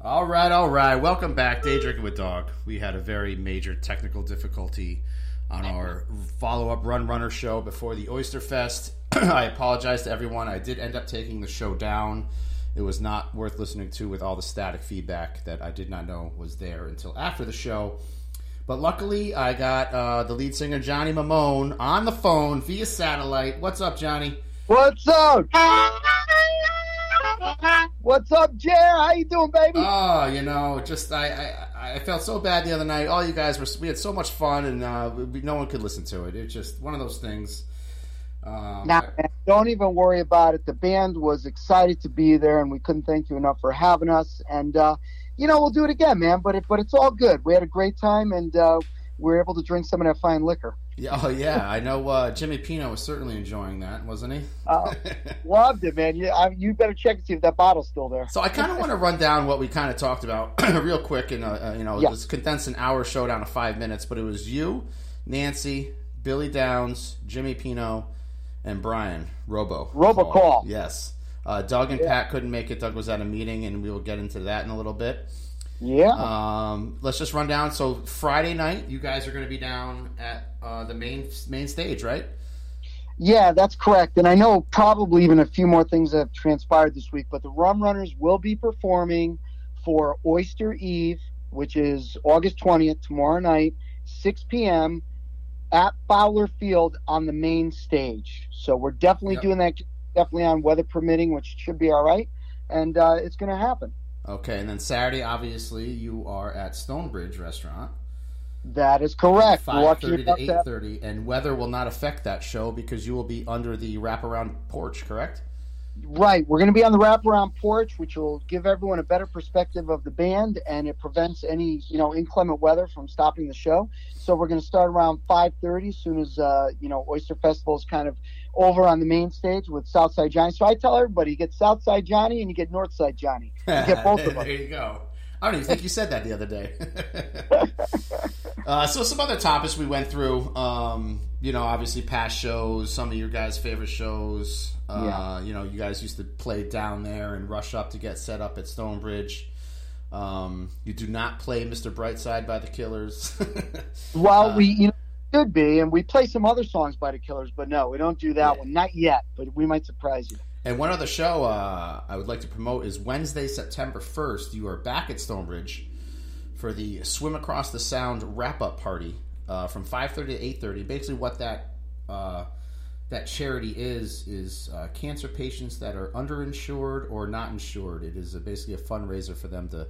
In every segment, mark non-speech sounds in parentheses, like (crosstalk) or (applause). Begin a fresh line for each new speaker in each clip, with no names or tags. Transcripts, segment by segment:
All right, all right. Welcome back, Day Drinking with Dog. We had a very major technical difficulty on our follow up Rum Runner show before the Oyster Fest. (clears throat) I apologize to everyone. I did end up taking the show down. It was not worth listening to with all the static feedback that I did not know was there until after the show. But luckily, I got uh, the lead singer Johnny Mamone on the phone via satellite. What's up, Johnny?
What's up? What's up, Jer? How you doing, baby?
Oh, you know, just I, I I felt so bad the other night. All you guys were we had so much fun, and uh, we, no one could listen to it. It's just one of those things. Um,
now, don't even worry about it. The band was excited to be there, and we couldn't thank you enough for having us. And uh, you know, we'll do it again, man. But it, but it's all good. We had a great time, and uh, we are able to drink some of that fine liquor.
Yeah, oh yeah, I know. Uh, Jimmy Pino was certainly enjoying that, wasn't he?
Uh, (laughs) loved it, man. You, I, you better check and see if that bottle's still there.
So I kind of want to (laughs) run down what we kind of talked about (clears throat) real quick, and uh, you know, yeah. let's condense an hour show down to five minutes. But it was you, Nancy, Billy Downs, Jimmy Pino, and Brian Robo.
Robocall.
Yes. Uh, Doug and yeah. Pat couldn't make it. Doug was at a meeting, and we will get into that in a little bit.
Yeah.
Um, let's just run down. So Friday night, you guys are going to be down at uh, the main main stage, right?
Yeah, that's correct. And I know probably even a few more things have transpired this week, but the Rum Runners will be performing for Oyster Eve, which is August 20th, tomorrow night, 6 p.m. at Fowler Field on the main stage. So we're definitely yep. doing that, definitely on weather permitting, which should be all right. And uh, it's going to happen.
Okay, and then Saturday, obviously, you are at Stonebridge Restaurant.
That is correct.
Five thirty to eight thirty, and weather will not affect that show because you will be under the wraparound porch. Correct.
Right. We're going to be on the wraparound porch, which will give everyone a better perspective of the band, and it prevents any you know inclement weather from stopping the show. So we're going to start around five thirty, as soon as uh, you know Oyster Festival is kind of over on the main stage with Southside Johnny. So I tell everybody, you get Southside Johnny and you get Northside Johnny. You get (laughs) both of them.
there you go. I don't even think you said that the other day. (laughs) uh, so some other topics we went through. Um, you know, obviously past shows, some of your guys' favorite shows. Uh, yeah. You know, you guys used to play down there and rush up to get set up at Stonebridge. Um, you do not play Mr. Brightside by the Killers. (laughs)
well, uh, we you know could be, and we play some other songs by the Killers, but no, we don't do that yeah. one. Not yet, but we might surprise you.
And one other show uh, I would like to promote is Wednesday, September 1st. You are back at Stonebridge for the Swim Across the Sound wrap up party uh, from 5.30 to 8.30. Basically, what that uh, that charity is is uh, cancer patients that are underinsured or not insured. It is a, basically a fundraiser for them to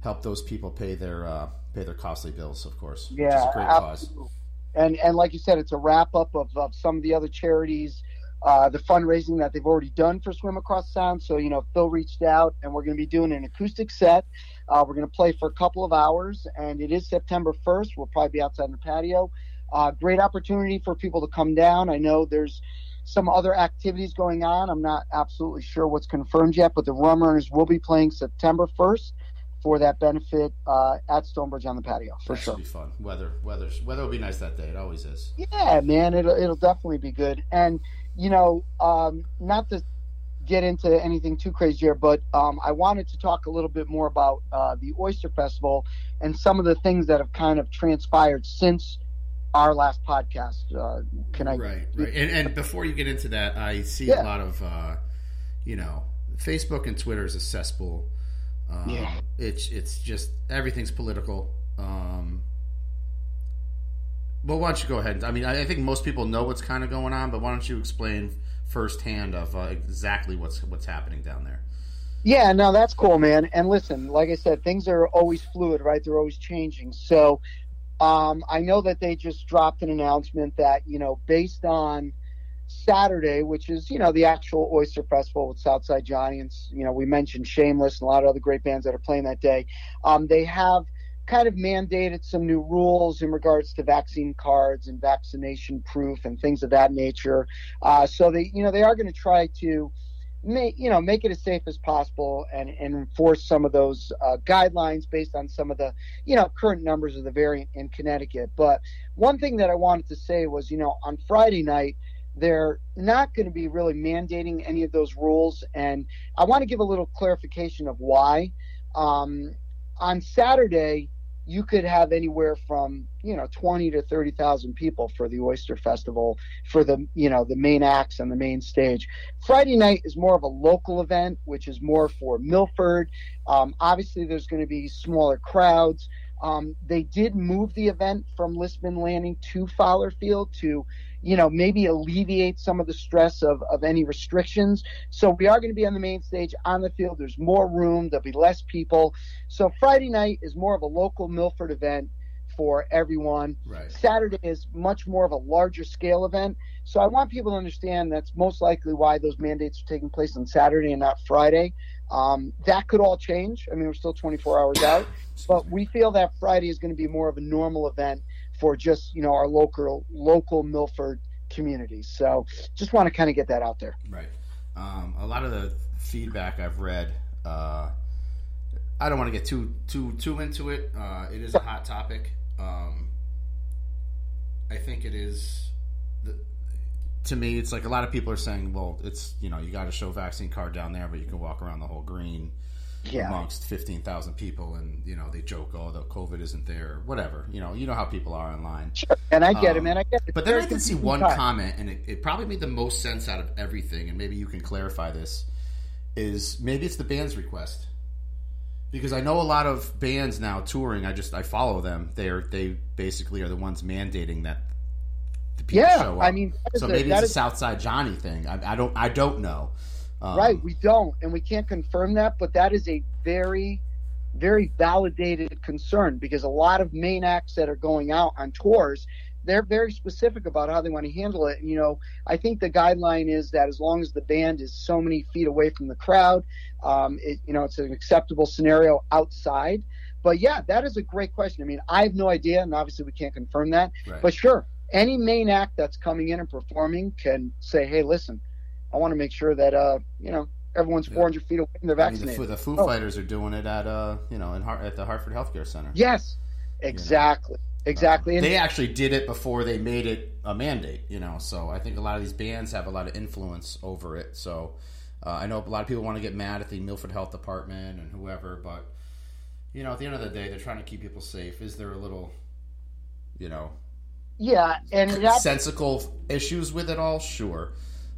help those people pay their uh, pay their costly bills. Of course,
yeah, which is a great absolutely. cause. And and like you said, it's a wrap up of, of some of the other charities uh, the fundraising that they've already done for Swim Across Sound. So, you know, Phil reached out and we're going to be doing an acoustic set. Uh, we're going to play for a couple of hours, and it is September 1st. We'll probably be outside in the patio. Uh, great opportunity for people to come down. I know there's some other activities going on. I'm not absolutely sure what's confirmed yet, but the Rum Runners will be playing September 1st for that benefit uh, at Stonebridge on the patio for
that
sure.
Be fun. Weather, weather, weather will be nice that day. It always is.
Yeah, man, it'll it'll definitely be good. And you know, um, not to get into anything too crazy here, but um, I wanted to talk a little bit more about uh, the Oyster Festival and some of the things that have kind of transpired since our last podcast. Uh, can I?
Right, right. And, and, before you get into that, I see yeah. a lot of, uh, you know, Facebook and Twitter is a cesspool. Um, yeah. It's it's just everything's political. Um, well, why don't you go ahead? I mean, I think most people know what's kind of going on, but why don't you explain firsthand of uh, exactly what's what's happening down there?
Yeah, no, that's cool, man. And listen, like I said, things are always fluid, right? They're always changing. So, um, I know that they just dropped an announcement that you know, based on Saturday, which is you know the actual Oyster Festival with Southside Johnny, and you know we mentioned Shameless and a lot of other great bands that are playing that day. Um, they have kind of mandated some new rules in regards to vaccine cards and vaccination proof and things of that nature. Uh, so they, you know, they are going to try to make, you know, make it as safe as possible and, and enforce some of those uh, guidelines based on some of the, you know, current numbers of the variant in Connecticut. But one thing that I wanted to say was, you know, on Friday night, they're not going to be really mandating any of those rules. And I want to give a little clarification of why. Um, on Saturday, you could have anywhere from you know 20 to 30,000 people for the Oyster Festival for the you know the main acts and the main stage. Friday night is more of a local event, which is more for Milford. Um, obviously, there's going to be smaller crowds. Um, they did move the event from Lisman Landing to Fowler Field to you know, maybe alleviate some of the stress of, of any restrictions. So we are going to be on the main stage on the field. There's more room, there'll be less people. So Friday night is more of a local Milford event for everyone.
Right.
Saturday is much more of a larger scale event. So I want people to understand that's most likely why those mandates are taking place on Saturday and not Friday. Um, that could all change. I mean, we're still 24 hours out, but we feel that Friday is going to be more of a normal event for just you know our local local Milford community. So just want to kind of get that out there.
Right. Um, a lot of the feedback I've read, uh, I don't want to get too too too into it. Uh, it is a hot topic. Um, I think it is. The, to me, it's like a lot of people are saying, "Well, it's you know you got to show vaccine card down there, but you can walk around the whole green." yeah. amongst 15,000 people and you know they joke oh the covid isn't there whatever you know you know how people are online
sure. and i get um, it man i get it
but then i can see one time. comment and it, it, probably made the most sense out of everything and maybe you can clarify this is maybe it's the band's request because i know a lot of bands now touring i just i follow them they're they basically are the ones mandating that
the people yeah, show up. i mean
so maybe a, it's a southside johnny thing I, I don't i don't know
um, right, we don't, and we can't confirm that, but that is a very, very validated concern because a lot of main acts that are going out on tours, they're very specific about how they want to handle it. And, you know, I think the guideline is that as long as the band is so many feet away from the crowd, um, it, you know, it's an acceptable scenario outside. But yeah, that is a great question. I mean, I have no idea, and obviously we can't confirm that. Right. But sure, any main act that's coming in and performing can say, "Hey, listen, I want to make sure that uh, you know everyone's yeah. 400 feet away and they're vaccinated. I
mean, the, the, Foo oh. Fighters are doing it at uh, you know, in at the Hartford Healthcare Center.
Yes, exactly, you know? exactly.
Um, they actually did it before they made it a mandate. You know, so I think a lot of these bands have a lot of influence over it. So uh, I know a lot of people want to get mad at the Milford Health Department and whoever, but you know, at the end of the day, they're trying to keep people safe. Is there a little, you know,
yeah, and
sensical issues with it all? Sure.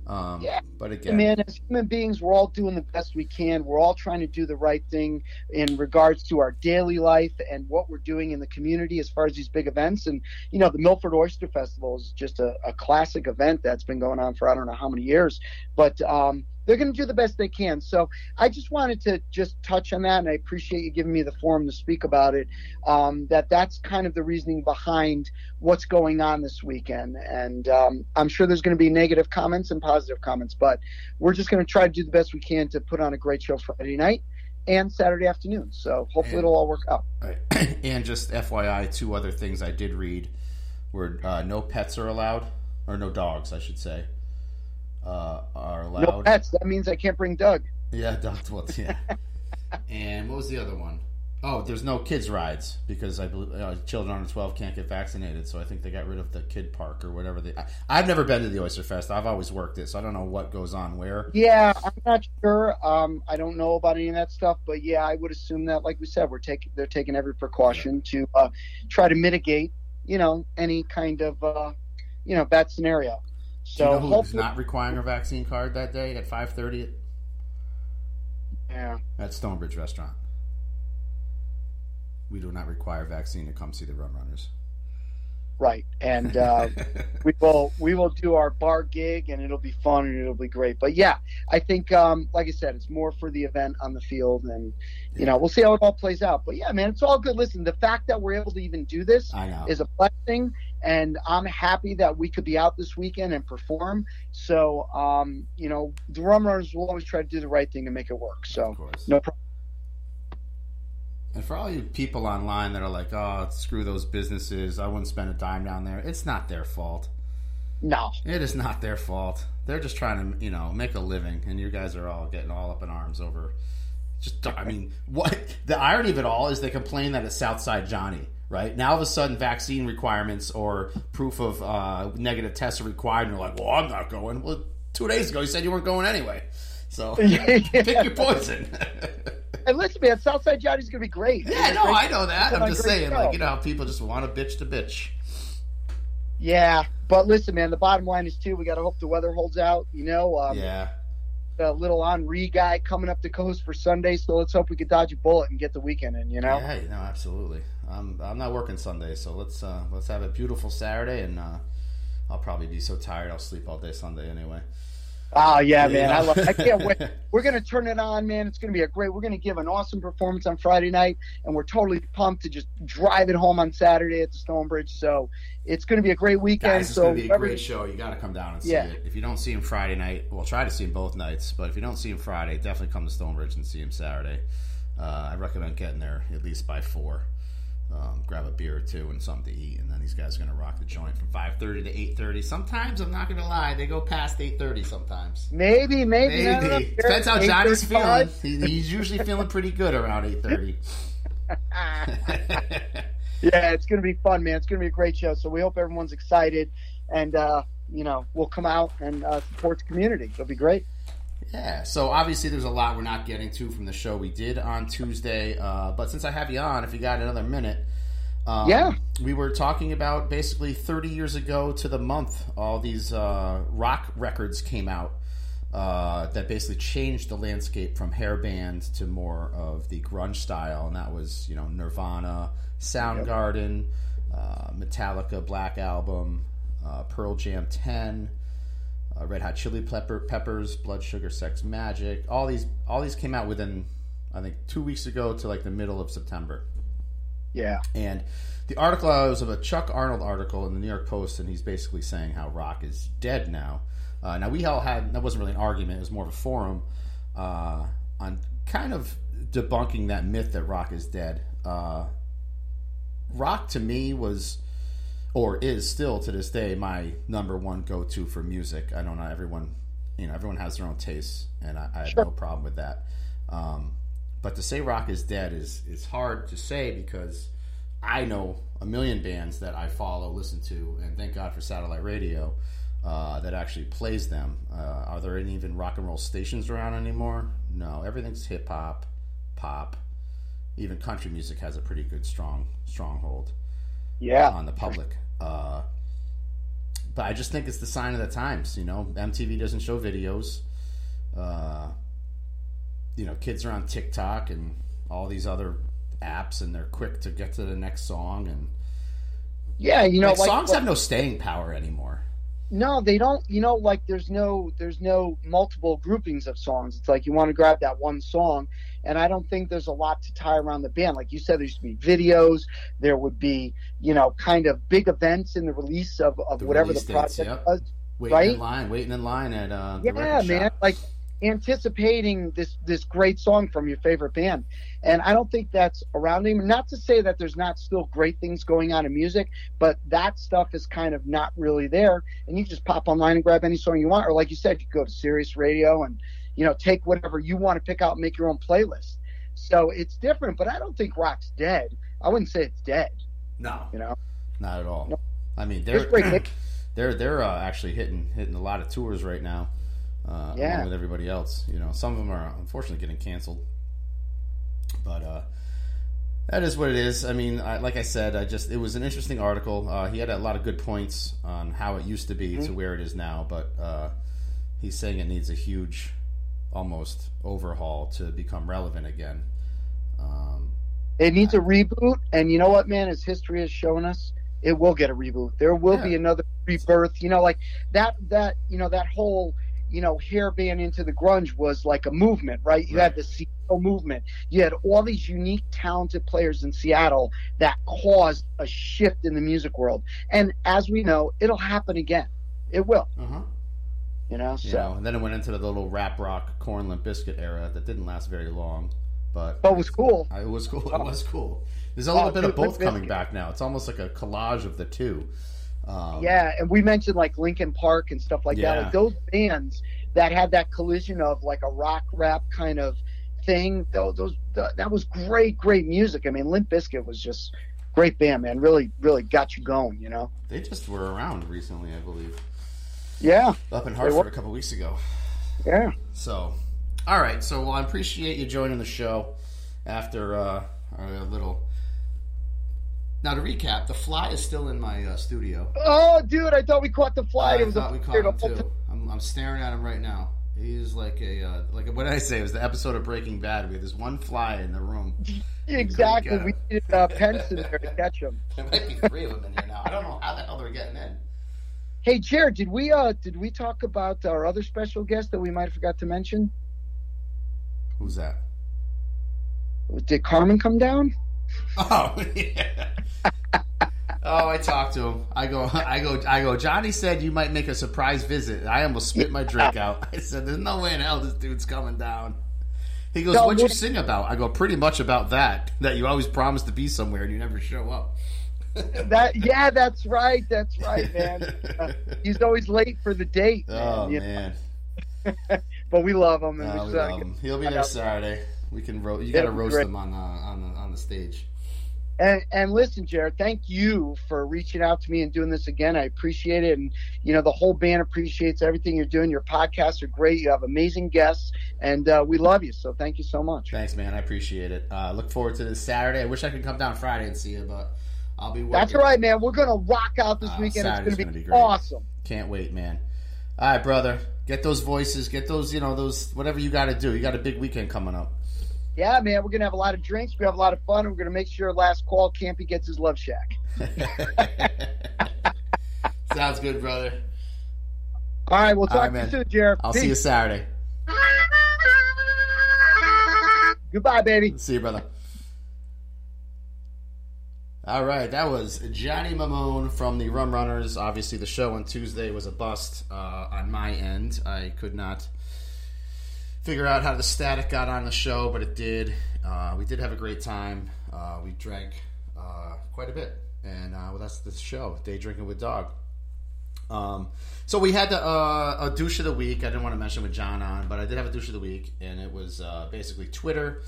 Um, yeah. But again,
man, as human beings, we're all doing the best we can. We're all trying to do the right thing in regards to our daily life and what we're doing in the community as far as these big events. And, you know, the Milford Oyster Festival is just a, a classic event that's been going on for I don't know how many years. But, um, they're going to do the best they can. So I just wanted to just touch on that, and I appreciate you giving me the forum to speak about it. Um, that that's kind of the reasoning behind what's going on this weekend, and um, I'm sure there's going to be negative comments and positive comments, but we're just going to try to do the best we can to put on a great show Friday night and Saturday afternoon. So hopefully and, it'll all work out.
Right. (clears throat) and just FYI, two other things I did read were uh, no pets are allowed, or no dogs, I should say uh, are allowed. No
pets. That means I can't bring Doug.
Yeah, Doug. Well, yeah. (laughs) and what was the other one? Oh, there's no kids rides because I believe uh, children under 12 can't get vaccinated. So I think they got rid of the kid park or whatever. They, I, have never been to the Oyster Fest. I've always worked it, so I don't know what goes on where.
Yeah, I'm not sure. Um, I don't know about any of that stuff, but yeah, I would assume that, like we said, we're taking they're taking every precaution yeah. to uh, try to mitigate, you know, any kind of uh, you know bad scenario.
So you know who's not requiring a vaccine card that day at five thirty?
Yeah.
At Stonebridge Restaurant. We do not require vaccine to come see the Rum Runners.
Right, and uh, (laughs) we will we will do our bar gig, and it'll be fun and it'll be great. But yeah, I think, um, like I said, it's more for the event on the field, and you know we'll see how it all plays out. But yeah, man, it's all good. Listen, the fact that we're able to even do this is a blessing, and I'm happy that we could be out this weekend and perform. So, um, you know, the Rum Runners will always try to do the right thing and make it work. So, no problem.
And for all you people online that are like, "Oh, screw those businesses. I wouldn't spend a dime down there." It's not their fault.
No,
it is not their fault. They're just trying to, you know, make a living, and you guys are all getting all up in arms over. Just, I mean, what the irony of it all is they complain that it's Southside Johnny, right? Now, all of a sudden, vaccine requirements or proof of uh, negative tests are required, and you're like, "Well, I'm not going." Well, two days ago, you said you weren't going anyway. So (laughs) pick your poison. (laughs)
And listen, man, Southside Johnny's gonna be great.
Yeah, no, I know that. I'm just saying,
show.
like, you know, how people just want to bitch to bitch.
Yeah, but listen, man, the bottom line is too. We got to hope the weather holds out. You know, um,
yeah.
The little Henri guy coming up the coast for Sunday, so let's hope we can dodge a bullet and get the weekend in. You know.
Yeah, no, absolutely. I'm I'm not working Sunday, so let's uh, let's have a beautiful Saturday, and uh, I'll probably be so tired I'll sleep all day Sunday anyway.
Oh yeah, man! I, love, I can't wait. (laughs) We're gonna turn it on, man. It's gonna be a great. We're gonna give an awesome performance on Friday night, and we're totally pumped to just drive it home on Saturday at the Stonebridge. So it's gonna be a great weekend.
Guys, it's
so
gonna be a great show. You got to come down and see
Yeah.
it. If you don't see him Friday night, well, try to see him both nights. But if you don't see him Friday, definitely come to Stonebridge and see him Saturday. Uh, I recommend getting there at least by four. Um, grab a beer or two and something to eat, and then these guys are gonna rock the joint from five thirty to eight thirty. Sometimes I'm not gonna lie, they go past eight thirty. Sometimes.
maybe, maybe.
Maybe (laughs) depends how Johnny's
8:35.
feeling. He, he's usually feeling pretty good around eight thirty. (laughs)
yeah, it's gonna be fun, man. It's gonna be a great show. So we hope everyone's excited, and uh, you know, we'll come out and uh, support the community. It'll be great.
Yeah, so obviously there's a lot we're not getting to from the show we did on Tuesday, uh, but since I have you on, if you got another minute, um,
Yeah.
we were talking about basically 30 years ago to the month, all these uh, rock records came out uh, that basically changed the landscape from hair band to more of the grunge style, and that was you know Nirvana, Soundgarden, uh, Metallica, Black Album, uh, Pearl Jam 10 uh, Red Hot Chili Pepper, Peppers, Blood Sugar Sex Magik. All these all these came out within I think two weeks ago to like the middle of September.
Yeah,
And the article was of a Chuck Arnold article in the New York Post, and he's basically saying how rock is dead now. Uh, now we all had that wasn't really an argument; it was more of a forum uh, on kind of debunking that myth that rock is dead. Uh, rock to me was or is still to this day my number one go-to for music. I don't know everyone, you know, everyone has their own tastes, and I, I have
Sure.
no problem with that. Um, but to say rock is dead is is hard to say because I know a million bands that I follow, listen to, and thank God for satellite radio uh, that actually plays them. Uh, are there any even rock and roll stations around anymore? No, everything's hip hop, pop. Even country music has a pretty good strong stronghold
yeah,
on the public. Uh, but I just think it's the sign of the times. You know, MTV doesn't show videos. Uh, you know, kids are on TikTok and all these other apps, and they're quick to get to the next song. And
yeah. You know,
like,
like,
songs
like-
have no staying power anymore.
No, they don't. You know, like there's no there's no multiple groupings of songs. It's like you want to grab that one song, and I don't think there's a lot to tie around the band. Like you said, there used to be videos. There would be you know kind of big events in the release of, of
The
whatever the project
yep.
was.
Waiting
Right?
in line, waiting in line at uh,
Yeah, man.
shop.
Like anticipating this this great song from your favorite band, and I don't think that's around him. Not to say that there's not still great things going on in music, but that stuff is kind of not really there. And you just pop online and grab any song you want, or like you said, you go to Sirius Radio and you know take whatever you want to pick out and make your own playlist. So it's different, but I don't think rock's dead. I wouldn't say it's dead.
No,
You know,
not at all.
No.
I mean, they're (clears throat) they're they're uh, actually hitting hitting a lot of tours right now. Uh,
Yeah.
along with everybody else. You know, some of them are unfortunately getting canceled, but uh, that is what it is. I mean, I, like I said, I just it was an interesting article. Uh, he had a lot of good points on how it used to be
Mm-hmm.
to where it is now, but uh, he's saying it needs a huge, almost overhaul to become relevant again. Um,
It needs a reboot, and you know what, man? As history has shown us, it will get a reboot. There will be another rebirth. You know, like that. That you know that whole you know hair band into the grunge was like a movement, right? You had the Seattle movement. You had all these unique, talented players in Seattle that caused a shift in the music world. And as we know, it'll happen again. It will.
uh-huh.
You know.
You
So,
know, and then it went into the little rap rock Korn Limp Bizkit era that didn't last very long, but
but it was cool.
It was cool. (laughs) It was cool. There's a
Oh,
little bit of both coming back now. It's almost like a collage of the two. Um,
Yeah, and we mentioned like Linkin Park and stuff like that. Like those bands that had that collision of like a rock rap kind of thing. Those, those that was great, great music. I mean, Limp Bizkit was just great band, man. Really, really got you going. You know?
they just were around recently, I believe,
Yeah,
up in. Hartford a couple weeks ago.
yeah.
So, all right. So, well, I appreciate you joining the show. after uh, our little. Now to recap, the fly is still in my uh, studio.
Oh, dude, I thought we caught the fly.
I
it was
thought
a
we caught him too. I'm, I'm staring at him right now. He's like a uh, like what did I say? It was the episode of Breaking Bad. We had this one fly in the room. (laughs)
Exactly. We needed uh, Pence in there to catch him. (laughs)
There might be three of them in here now. I don't know how the hell they're getting in.
Hey, Jared, did we uh did we talk about our other special guest that we might have forgot to mention?
Who's that?
Did Carmen come down?
Oh (laughs) yeah. Oh, I talked to him. I go, I go, I go. Johnny said you might make a surprise visit. I almost spit my drink out. (laughs) I said, "There's no way in hell this dude's coming down." He goes,
No,
"What'd you sing about?" I go, "Pretty much about that. That you always promise to be somewhere and you never show up." (laughs)
That yeah, that's right, that's right, man. Uh, (laughs) he's always late for the date. Man,
oh man, (laughs)
but we love him. And we uh,
love him. He'll be there. Saturday. We can ro- You got to roast
great.
him on the on the on the stage.
And, and listen, Jared, thank you for reaching out to me and doing this again. I appreciate it. And, you know, the whole band appreciates everything you're doing. Your podcasts are great. You have amazing guests, and uh, we love you. So thank you so much.
Thanks, man. I appreciate it. Uh, look forward to this Saturday. I wish I could come down Friday and see you, but I'll be working.
That's right, man. We're going to rock out this
Uh,
weekend. It's going to
gonna
be,
be
awesome.
Can't wait, man. All right, brother. Get those voices. Get those, you know, those whatever you got to do. You got a big weekend coming up.
Yeah, man. We're going to have a lot of drinks. We have a lot of fun. And we're going to make sure last call Campy gets his love shack. (laughs) (laughs)
Sounds good, brother.
All right. We'll talk
right,
to
man.
you soon, Jared.
I'll
Peace.
see you Saturday.
Goodbye, baby.
See you, brother. All right, that was Johnny Mamone from the Rum Runners. Obviously, the show on Tuesday was a bust uh, on my end. I could not figure out how the static got on the show, but it did. Uh, we did have a great time. Uh, we drank uh, quite a bit, and uh, well, that's the show, Day Drinking with Dog. Um, so we had the, uh, a douche of the week. I didn't want to mention with John on, but I did have a douche of the week, and it was basically Twitter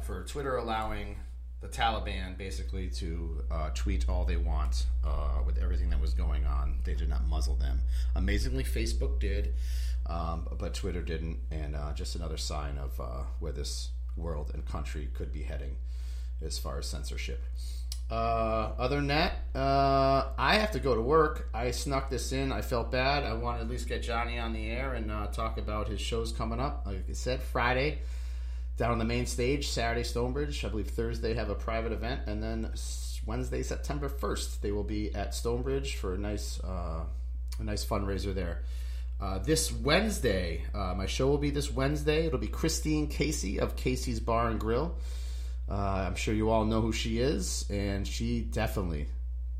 for Twitter allowing the Taliban basically to uh, tweet all they want uh, with everything that was going on. They did not muzzle them. Amazingly, Facebook did, um, but Twitter didn't, and uh, just another sign of uh, where this world and country could be heading as far as censorship. Uh, other than that, uh, I have to go to work. I snuck this in. I felt bad. I want to at least get Johnny on the air and talk about his shows coming up. Like I said, Friday down on the main stage, Saturday Stonebridge. I believe Thursday have a private event, and then Wednesday, September first, they will be at Stonebridge for a nice, uh, a nice fundraiser there. Uh, this Wednesday, uh, my show will be this Wednesday. It'll be Christine Casey of Casey's Bar and Grill. Uh, I'm sure you all know who she is, and she definitely,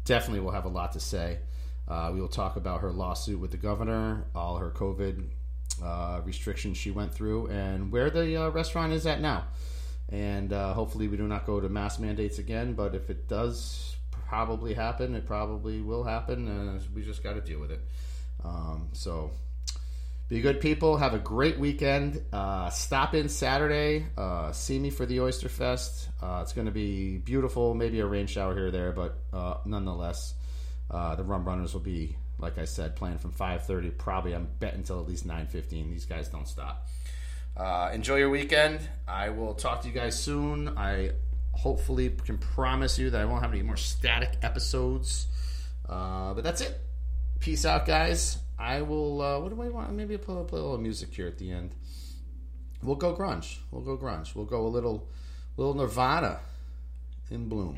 definitely will have a lot to say. Uh, we will talk about her lawsuit with the governor, all her COVID uh, restrictions she went through, and where the uh, restaurant is at now. And uh, hopefully, we do not go to mask mandates again. But if it does probably happen, it probably will happen, and we just got to deal with it. Um, so be good people. Have a great weekend. Uh, stop in Saturday. Uh, see me for the Oyster Fest. Uh, it's going to be beautiful. Maybe a rain shower here or there, but uh, nonetheless, uh, the Rum Runners will be, like I said, playing from 5:30. Probably, I'm betting until at least 9:15. These guys don't stop. Uh, enjoy your weekend. I will talk to you guys soon. I hopefully can promise you that I won't have any more static episodes. Uh, but that's it. Peace out, guys. I will. Uh, what do I want? Maybe play, play a little music here at the end. We'll go grunge. We'll go grunge. We'll go a little, little Nirvana in bloom.